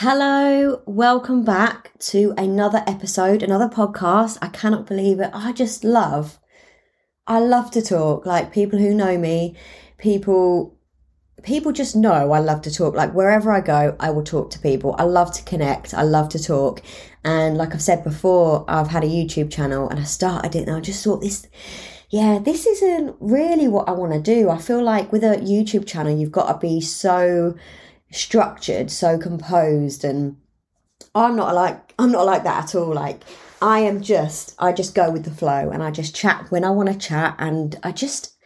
Hello, welcome back to another episode, another podcast. I cannot believe it. I just love, I love to talk. Like people who know me, people, people just know I love to talk. Like wherever I go, I will talk to people. I love to connect. I love to talk. And like I've said before, I've had a YouTube channel and I started it and I just thought this, yeah, this isn't really what I want to do. I feel like with a YouTube channel, you've got to be so, structured, so composed and I'm not like I'm not like that at all. Like I am just I just go with the flow and I just chat when I want to chat and I just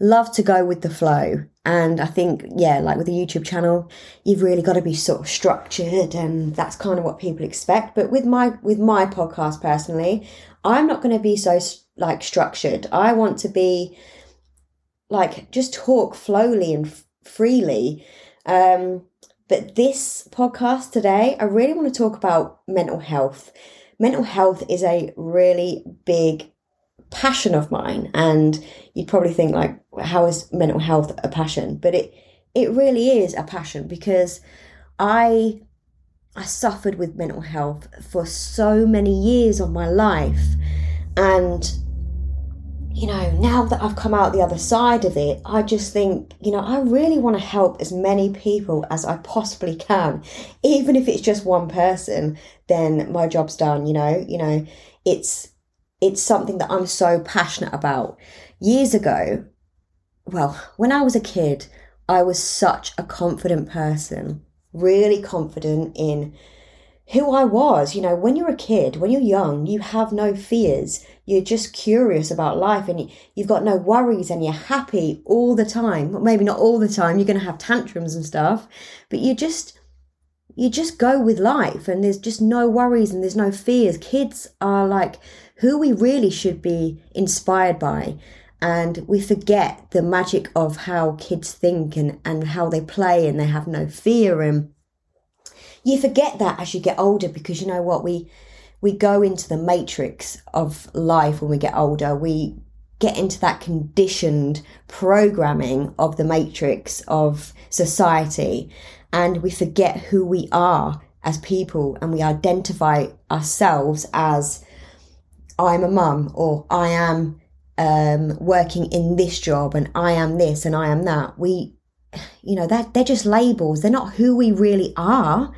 love to go with the flow. And I think, yeah, like with the YouTube channel, you've really got to be sort of structured and that's kind of what people expect. But with my with my podcast personally, I'm not going to be so like structured. I want to be like just talk flowly and f- freely. Um but this podcast today, I really want to talk about mental health. Mental health is a really big passion of mine. And you'd probably think like, how is mental health a passion? But it, it really is a passion because I, I suffered with mental health for so many years of my life. And you know, now that I've come out the other side of it, I just think, you know, I really want to help as many people as I possibly can. Even if it's just one person, then my job's done, you know, you know, it's it's something that I'm so passionate about. Years ago, well, when I was a kid, I was such a confident person, really confident in who I was. You know, when you're a kid, when you're young, you have no fears. You're just curious about life and you've got no worries and you're happy all the time. maybe not all the time, you're going to have tantrums and stuff, but you just you just go with life and there's just no worries and there's no fears. Kids are like who we really should be inspired by. And we forget the magic of how kids think and, and how they play and they have no fear and you forget that as you get older because you know what we we go into the matrix of life when we get older we get into that conditioned programming of the matrix of society and we forget who we are as people and we identify ourselves as I'm a mum or I am um, working in this job and I am this and I am that. We you know that they're just labels. They're not who we really are.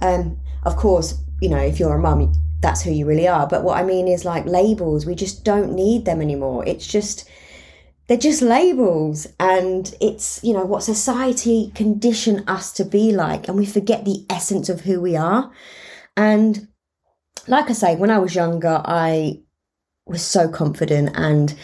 Um of course you know if you're a mum that's who you really are. But what i mean is like labels we just don't need them anymore. It's just they're just labels. And it's you know what society condition us to be like. And we forget the essence of who we are. And like i say when i was younger i was so confident and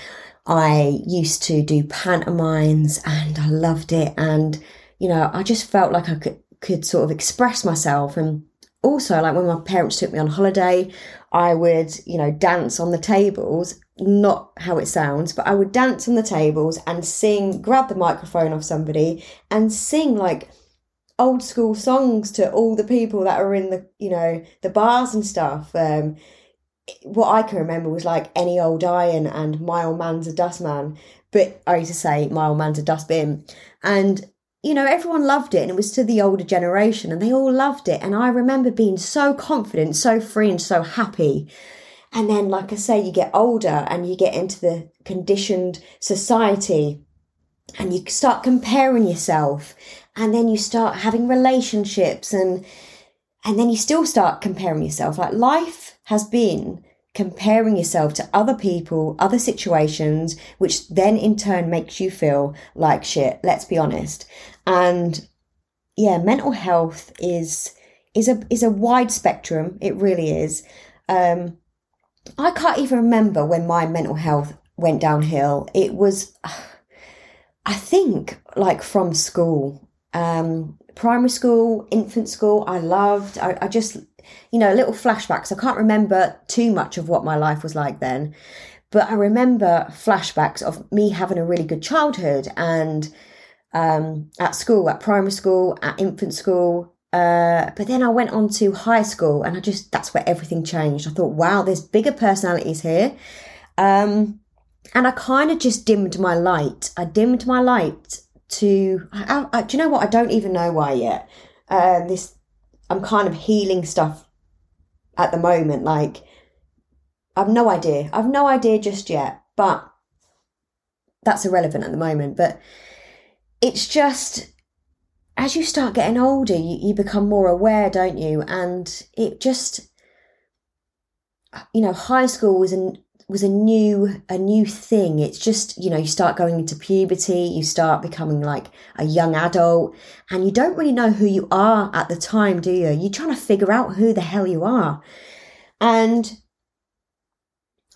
I used to do pantomimes and I loved it. And, you know, I just felt like I could, could sort of express myself. And also, like when my parents took me on holiday, I would, you know, dance on the tables. Not how it sounds, but I would dance on the tables and sing, grab the microphone off somebody and sing like old school songs to all the people that are in the, you know, the bars and stuff. Um, what I can remember was like any old iron and my old man's a dustman. But I used to say my old man's a dustbin. And, you know, everyone loved it and it was to the older generation and they all loved it. And I remember being so confident, so free and so happy. And then, like I say, you get older and you get into the conditioned society and you start comparing yourself and then you start having relationships and and then you still start comparing yourself like life has been comparing yourself to other people, other situations, which then in turn makes you feel like shit. Let's be honest. And yeah, mental health is is a is a wide spectrum. It really is. Um, I can't even remember when my mental health went downhill. It was, I think, like from school, um, primary school, infant school. I loved. I, I just you know, little flashbacks. I can't remember too much of what my life was like then, but I remember flashbacks of me having a really good childhood and um, at school, at primary school, at infant school. Uh, but then I went on to high school and I just, that's where everything changed. I thought, wow, there's bigger personalities here. Um, and I kind of just dimmed my light. I dimmed my light to, I, I, do you know what? I don't even know why yet. Uh, this I'm kind of healing stuff at the moment. Like, I've no idea. I've no idea just yet, but that's irrelevant at the moment. But it's just as you start getting older, you, you become more aware, don't you? And it just, you know, high school was an was a new a new thing. It's just you know you start going into puberty you start becoming like a young adult and you don't really know who you are at the time do you? You're trying to figure out who the hell you are. And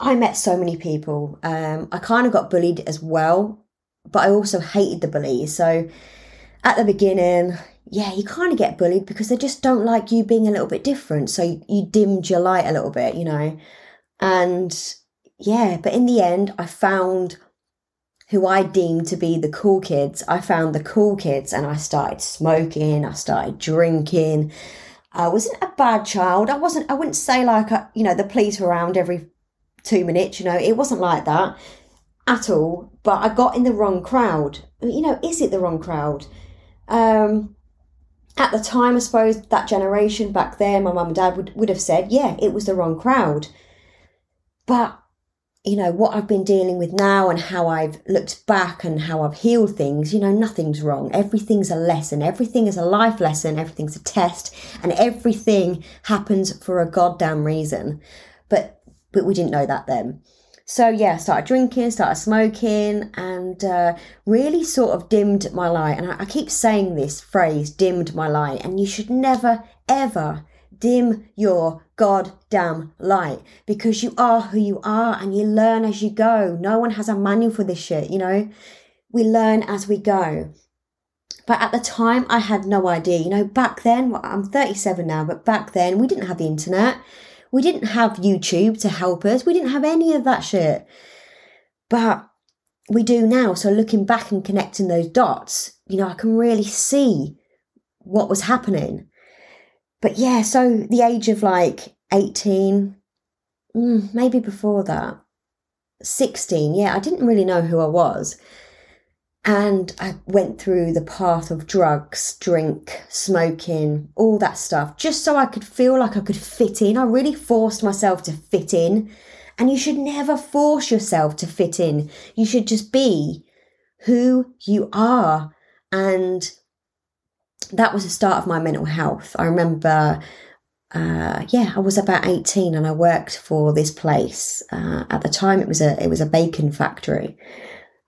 i met so many people. Um, i kind of got bullied as well but i also hated the bullies so at the beginning yeah you kind of get bullied because they just don't like you being a little bit different. So you, you dimmed your light a little bit you know? And yeah, but in the end, I found who I deemed to be the cool kids. I found the cool kids and I started smoking, I started drinking. I wasn't a bad child. I wasn't, I wouldn't say like, a, you know, the police were around every two minutes, you know, it wasn't like that at all. But I got in the wrong crowd. You know, is it the wrong crowd? Um, at the time, I suppose that generation back then, my mum and dad would, would have said, yeah, it was the wrong crowd. But you know, what I've been dealing with now and how I've looked back and how I've healed things, you know, nothing's wrong. Everything's a lesson. Everything is a life lesson. Everything's a test and everything happens for a goddamn reason. But, but we didn't know that then. So yeah, started drinking, started smoking, and uh, really sort of dimmed my light. And I, I keep saying this phrase, dimmed my light. And you should never, ever dim your goddamn light because you are who you are and you learn as you go. No one has a manual for this shit, you know? We learn as we go. But at the time, I had no idea. You know, back then, well, I'm 37 now, but back then, we didn't have the internet. We didn't have YouTube to help us. We didn't have any of that shit. But we do now. So looking back and connecting those dots, you know, I can really see what was happening but yeah, so the age of like 18, mm, maybe before that, 16, yeah, I didn't really know who I was. And I went through the path of drugs, drink, smoking, all that stuff, just so I could feel like I could fit in. I really forced myself to fit in. And you should never force yourself to fit in. You should just be who you are. And that was the start of my mental health. I remember, uh, yeah, I was about eighteen and I worked for this place. Uh, at the time, it was a it was a bacon factory,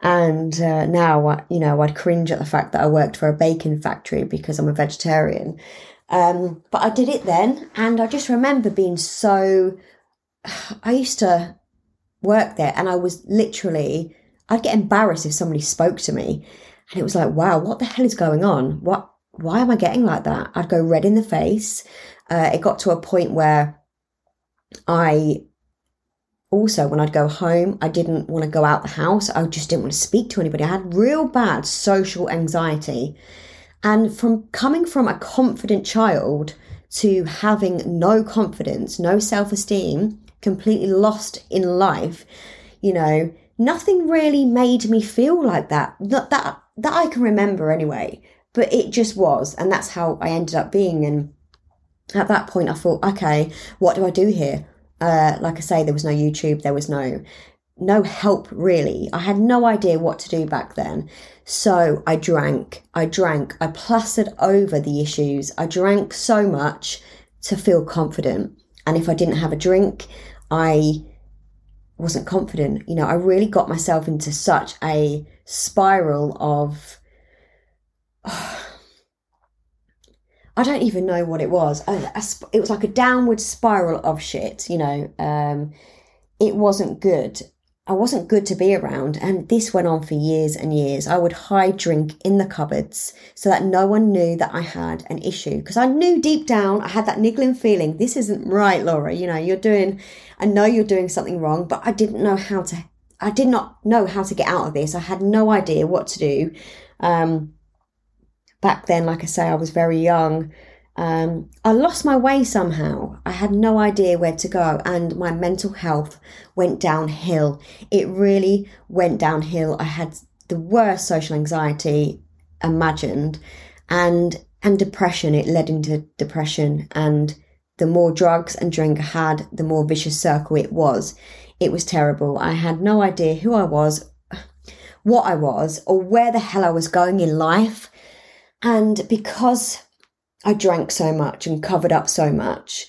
and uh, now you know I'd cringe at the fact that I worked for a bacon factory because I'm a vegetarian. Um, but I did it then, and I just remember being so. I used to work there, and I was literally I'd get embarrassed if somebody spoke to me, and it was like, wow, what the hell is going on? What why am I getting like that? I'd go red in the face. Uh, it got to a point where I also, when I'd go home, I didn't want to go out the house. I just didn't want to speak to anybody. I had real bad social anxiety. And from coming from a confident child to having no confidence, no self esteem, completely lost in life, you know, nothing really made me feel like that. That, that, that I can remember anyway but it just was. And that's how I ended up being. And at that point, I thought, okay, what do I do here? Uh, like I say, there was no YouTube, there was no no help really. I had no idea what to do back then. So I drank, I drank, I plastered over the issues. I drank so much to feel confident. And if I didn't have a drink, I wasn't confident. You know, I really got myself into such a spiral of I don't even know what it was. it was like a downward spiral of shit, you know. Um, it wasn't good. I wasn't good to be around, and this went on for years and years. I would hide drink in the cupboards so that no one knew that I had an issue because I knew deep down I had that niggling feeling this isn't right, Laura. You know, you're doing, I know you're doing something wrong, but I didn't know how to, I did not know how to get out of this. I had no idea what to do. Um, back then, like I say, I was very young. Um, I lost my way somehow. I had no idea where to go, and my mental health went downhill. It really went downhill. I had the worst social anxiety imagined, and and depression. It led into depression. And the more drugs and drink I had, the more vicious circle it was. It was terrible. I had no idea who I was, what I was, or where the hell I was going in life. And because I drank so much and covered up so much,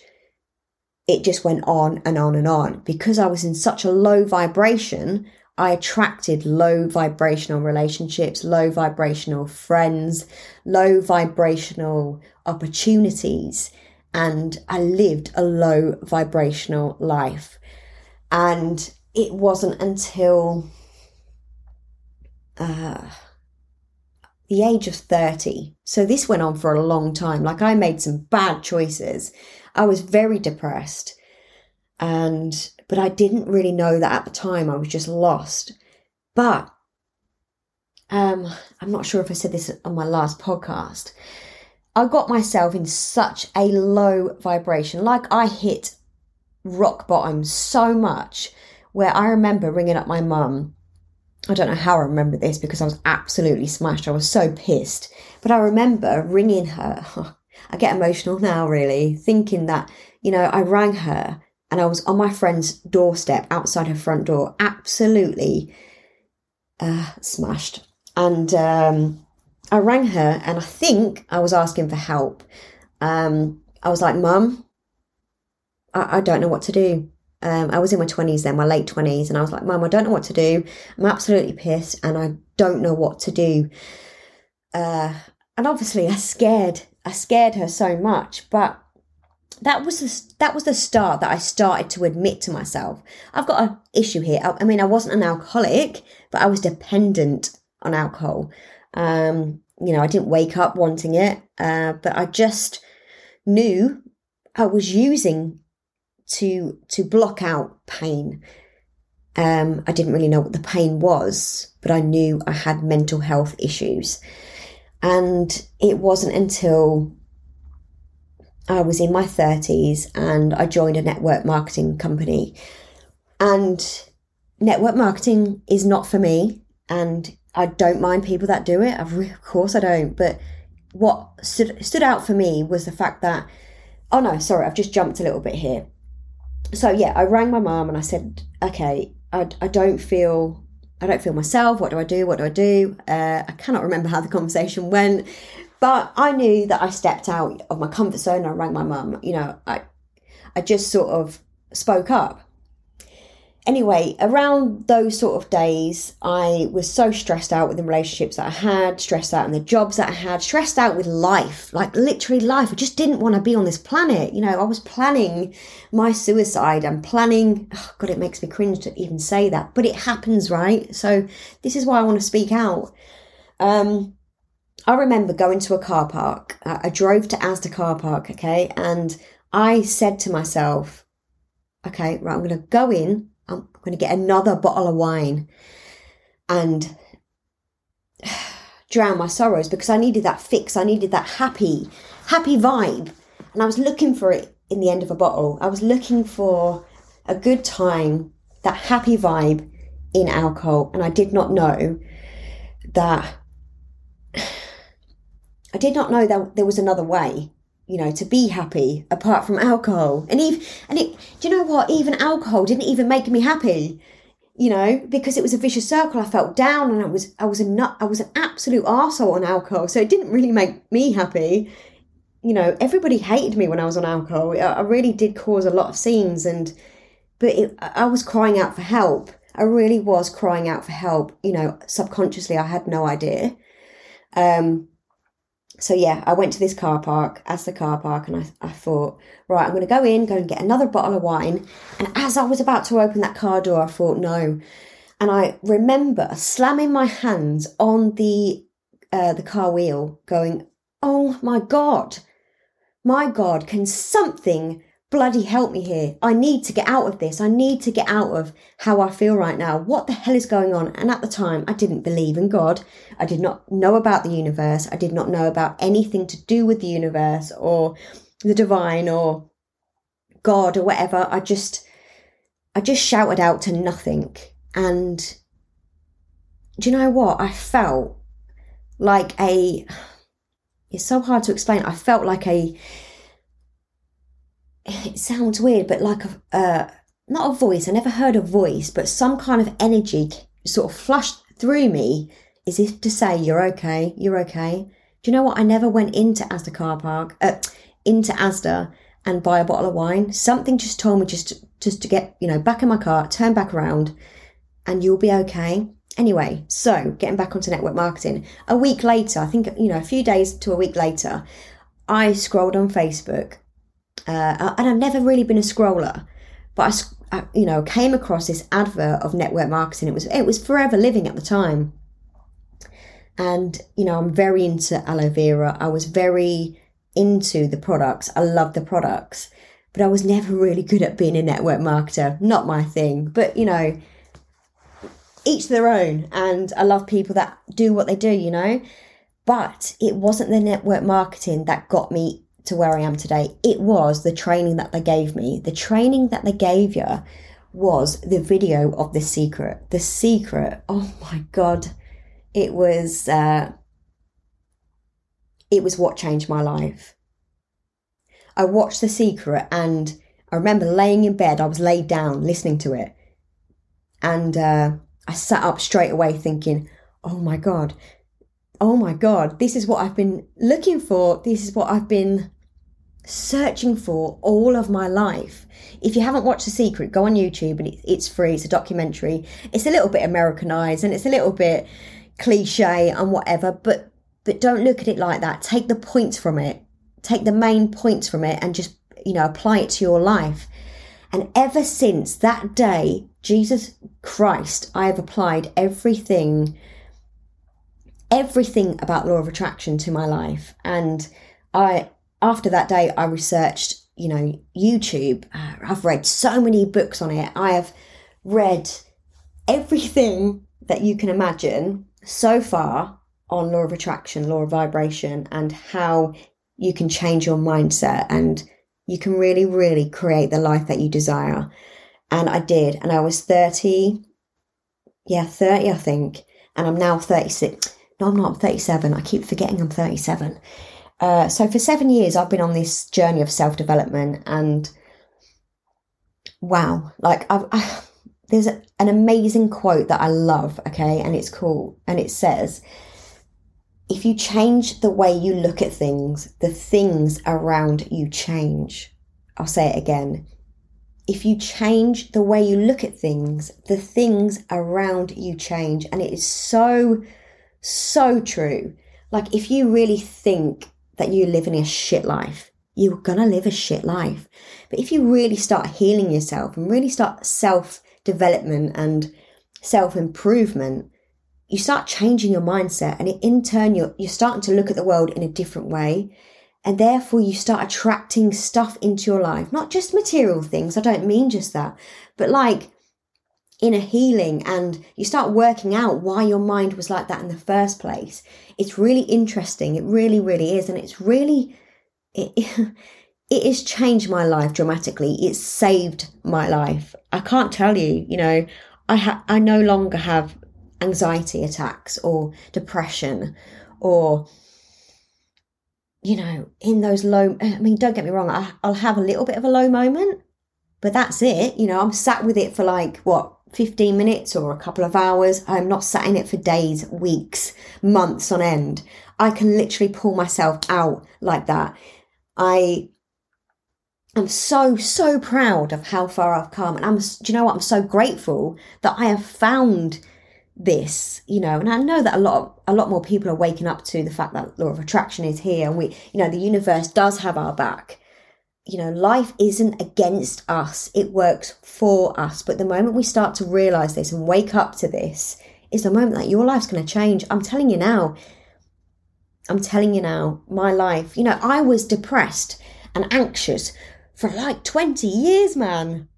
it just went on and on and on. Because I was in such a low vibration, I attracted low vibrational relationships, low vibrational friends, low vibrational opportunities, and I lived a low vibrational life. And it wasn't until uh, the age of 30. So this went on for a long time. Like I made some bad choices. I was very depressed. And but I didn't really know that at the time. I was just lost. But um, I'm not sure if I said this on my last podcast. I got myself in such a low vibration, like I hit rock bottom so much, where I remember ringing up my mum. I don't know how I remember this because I was absolutely smashed. I was so pissed. But I remember ringing her. I get emotional now, really, thinking that, you know, I rang her and I was on my friend's doorstep outside her front door, absolutely uh, smashed. And um, I rang her, and I think I was asking for help. Um, I was like, "Mum, I, I don't know what to do." Um, I was in my twenties then, my late twenties, and I was like, "Mum, I don't know what to do. I'm absolutely pissed, and I don't know what to do." Uh, and obviously, I scared, I scared her so much, but that was the, that was the start that I started to admit to myself I've got an issue here. I, I mean, I wasn't an alcoholic, but I was dependent on alcohol. Um, you know, I didn't wake up wanting it, uh, but I just knew I was using to to block out pain. Um, I didn't really know what the pain was, but I knew I had mental health issues, and it wasn't until I was in my 30s and I joined a network marketing company. And network marketing is not for me. And I don't mind people that do it. Of course, I don't. But what stood, stood out for me was the fact that, oh no, sorry, I've just jumped a little bit here. So yeah, I rang my mom and I said, okay, I, I don't feel I don't feel myself. What do I do? What do I do? Uh, I cannot remember how the conversation went, but I knew that I stepped out of my comfort zone. I rang my mum. You know, I, I just sort of spoke up. Anyway, around those sort of days, I was so stressed out with the relationships that I had, stressed out in the jobs that I had, stressed out with life, like literally life. I just didn't want to be on this planet. You know, I was planning my suicide and planning, oh God, it makes me cringe to even say that, but it happens, right? So this is why I want to speak out. Um, I remember going to a car park. I drove to Asda car park, okay, and I said to myself, okay, right, I'm going to go in, Going to get another bottle of wine and drown my sorrows because I needed that fix. I needed that happy, happy vibe. And I was looking for it in the end of a bottle. I was looking for a good time, that happy vibe in alcohol. And I did not know that I did not know that there was another way, you know, to be happy apart from alcohol. And even, and it, do you know what? Even alcohol didn't even make me happy, you know, because it was a vicious circle. I felt down and I was, I was a nut, I was an absolute arsehole on alcohol. So it didn't really make me happy. You know, everybody hated me when I was on alcohol. I really did cause a lot of scenes and, but it, I was crying out for help. I really was crying out for help. You know, subconsciously, I had no idea. Um, so yeah, I went to this car park, Asda car park, and I, I thought, right, I'm going to go in, go and get another bottle of wine. And as I was about to open that car door, I thought, no. And I remember slamming my hands on the uh, the car wheel, going, oh my god, my god, can something bloody help me here. I need to get out of this. I need to get out of how I feel right now. What the hell is going on? And at the time, I didn't believe in God. I did not know about the universe. I did not know about anything to do with the universe or the divine or God or whatever. I just, I just shouted out to nothing. And do you know what? I felt like a, it's so hard to explain. I felt like a, it sounds weird, but like a, uh, not a voice, I never heard a voice, but some kind of energy sort of flushed through me as if to say, You're okay, you're okay. Do you know what? I never went into Asda car park, uh, into Asda and buy a bottle of wine. Something just told me just to, just to get, you know, back in my car, turn back around, and you'll be okay. Anyway, so getting back onto network marketing. A week later, I think, you know, a few days to a week later, I scrolled on Facebook. Uh, and I've never really been a scroller, but I, you know, came across this advert of network marketing. It was it was Forever Living at the time, and you know, I'm very into aloe vera. I was very into the products. I love the products, but I was never really good at being a network marketer. Not my thing. But you know, each their own. And I love people that do what they do, you know. But it wasn't the network marketing that got me to where I am today. It was the training that they gave me. The training that they gave you was the video of the secret. The secret. Oh my god. It was uh it was what changed my life. I watched The Secret and I remember laying in bed, I was laid down listening to it. And uh, I sat up straight away thinking, oh my God, oh my God, this is what I've been looking for. This is what I've been searching for all of my life. If you haven't watched The Secret, go on YouTube and it's free. It's a documentary. It's a little bit Americanized and it's a little bit cliche and whatever, but but don't look at it like that. Take the points from it. Take the main points from it and just, you know, apply it to your life. And ever since that day, Jesus Christ, I have applied everything, everything about law of attraction to my life. And I, after that day, I researched, you know, YouTube. Uh, I've read so many books on it. I have read everything that you can imagine so far on law of attraction, law of vibration, and how you can change your mindset and you can really, really create the life that you desire. And I did. And I was 30, yeah, 30, I think. And I'm now 36. No, I'm not. I'm 37. I keep forgetting I'm 37. Uh, so for seven years, I've been on this journey of self development. And wow, like I've, I, there's a, an amazing quote that I love. Okay. And it's cool. And it says, if you change the way you look at things, the things around you change. I'll say it again. If you change the way you look at things, the things around you change. And it is so, so true. Like, if you really think that you're living a shit life, you're gonna live a shit life. But if you really start healing yourself and really start self development and self improvement, you start changing your mindset and in turn you're, you're starting to look at the world in a different way. And therefore you start attracting stuff into your life. Not just material things i don't mean just that but like inner healing and you start working out why your mind was like that in the first place. It's really interesting. It really really is. And it's really it, it has changed my life dramatically. It's saved my life. I can't tell you you know i ha- i no longer have anxiety attacks or depression or you know in those low i mean don't get me wrong I, i'll have a little bit of a low moment but that's it. You know i'm sat with it for like what 15 minutes or a couple of hours i'm not sat in it for days weeks months on end i can literally pull myself out like that i I'm so, so proud of how far I've come. And I'm, do you know what? I'm so grateful that I have found this you know and i know that a lot a lot more people are waking up to the fact that law of attraction is here and we you know the universe does have our back you know life isn't against us. It works for us. But the moment we start to realize this and wake up to this is the moment that your life's going to change. I'm telling you now. I'm telling you now my life you know i was depressed and anxious for like 20 years man.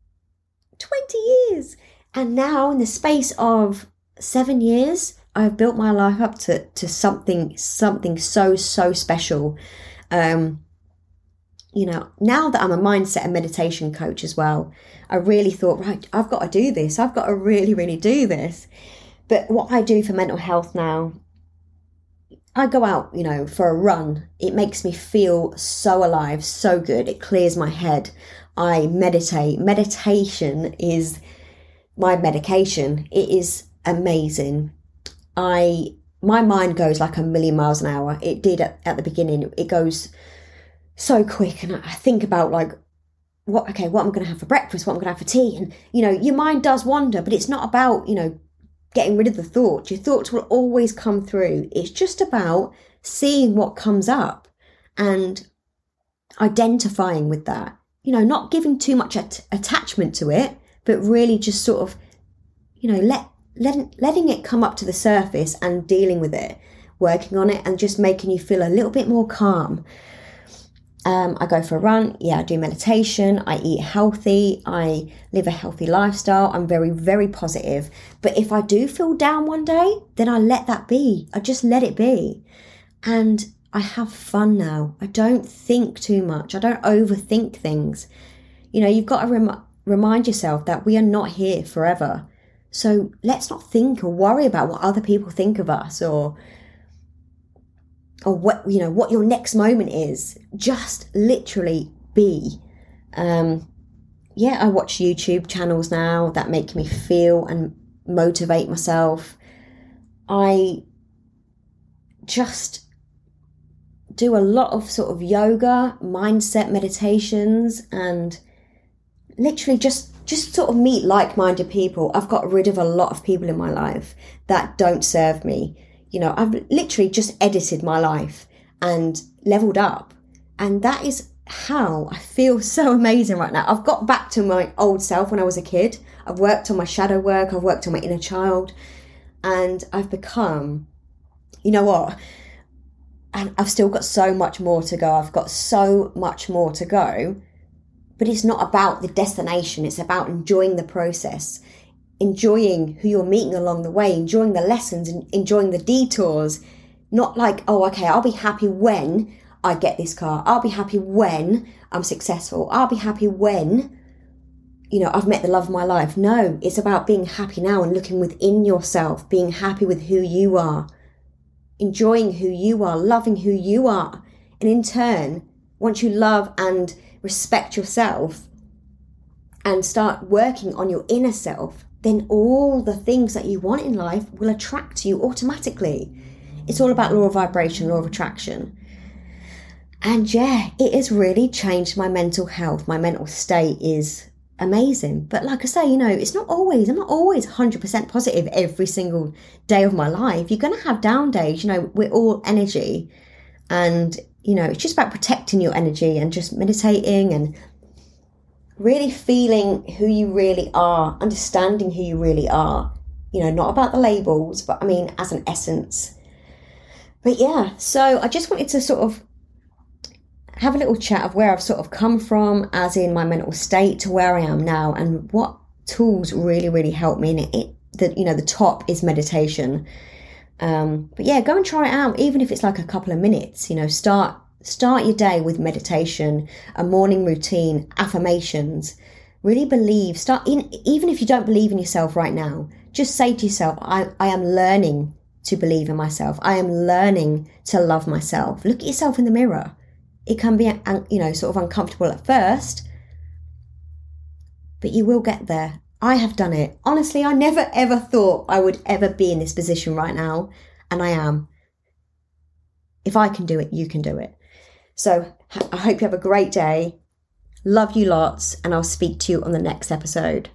20 years. And now in the space of seven years, I've built my life up to, to something something so so special. Um, you know, now that I'm a mindset and meditation coach as well, I really thought, right, I've got to do this. I've got to really, really do this. But what I do for mental health now, I go out, you know, for a run. It makes me feel so alive, so good. It clears my head. I meditate. Meditation is my medication. It is amazing. I my mind goes like a million miles an hour. It did at, at the beginning. It goes so quick and I think about like what okay, what I'm gonna have for breakfast, what I'm gonna have for tea. And you know, your mind does wander, but it's not about, you know, getting rid of the thoughts. Your thoughts will always come through. It's just about seeing what comes up and identifying with that. You know, not giving too much at- attachment to it, but really just sort of, you know, let, letting, letting it come up to the surface and dealing with it, working on it and just making you feel a little bit more calm. Um, I go for a run. Yeah, I do meditation. I eat healthy. I live a healthy lifestyle. I'm very, very positive. But if I do feel down one day, then I let that be. I just let it be. And I have fun now. I don't think too much. I don't overthink things. You know, you've got to rem- remind yourself that we are not here forever. So let's not think or worry about what other people think of us or or what you know what your next moment is. Just literally be. Um yeah i watch youtube channels now that make me feel and motivate myself. I just do a lot of sort of yoga mindset meditations and literally just just sort of meet like-minded people. I've got rid of a lot of people in my life that don't serve me you know, I've literally just edited my life and leveled up. And that is how I feel so amazing right now. I've got back to my old self when I was a kid. I've worked on my shadow work, I've worked on my inner child, and I've become, you know what? And I've still got so much more to go. I've got so much more to go. But it's not about the destination, it's about enjoying the process enjoying who you're meeting along the way, enjoying the lessons and enjoying the detours. Not like, oh, okay, I'll be happy when I get this car. I'll be happy when I'm successful. I'll be happy when, you know, I've met the love of my life. No, it's about being happy now and looking within yourself, being happy with who you are, enjoying who you are, loving who you are. And in turn, once you love and respect yourself and start working on your inner self, then all the things that you want in life will attract you automatically. It's all about law of vibration, law of attraction. And yeah, it has really changed my mental health. My mental state is amazing. But like I say, you know, it's not always, I'm not always 100% positive every single day of my life. You're going to have down days. You know, we're all energy. And, you know, it's just about protecting your energy and just meditating and really feeling who you really are, understanding who you really are. You know, not about the labels, but I mean, as an essence. But yeah, so I just wanted to sort of have a little chat of where I've sort of come from, as in my mental state to where I am now, and what tools really, really help me. And it, it the you know, the top is meditation. Um, but yeah, go and try it out, even if it's like a couple of minutes. You know, start Start your day with meditation, a morning routine, affirmations. Really believe, start in, even if you don't believe in yourself right now, just say to yourself, I, I am learning to believe in myself. I am learning to love myself. Look at yourself in the mirror. It can be, uh, you know, sort of uncomfortable at first, but you will get there. I have done it. Honestly, I never ever thought I would ever be in this position right now, and I am. If I can do it, you can do it. So I hope you have a great day. Love you lots, and I'll speak to you on the next episode.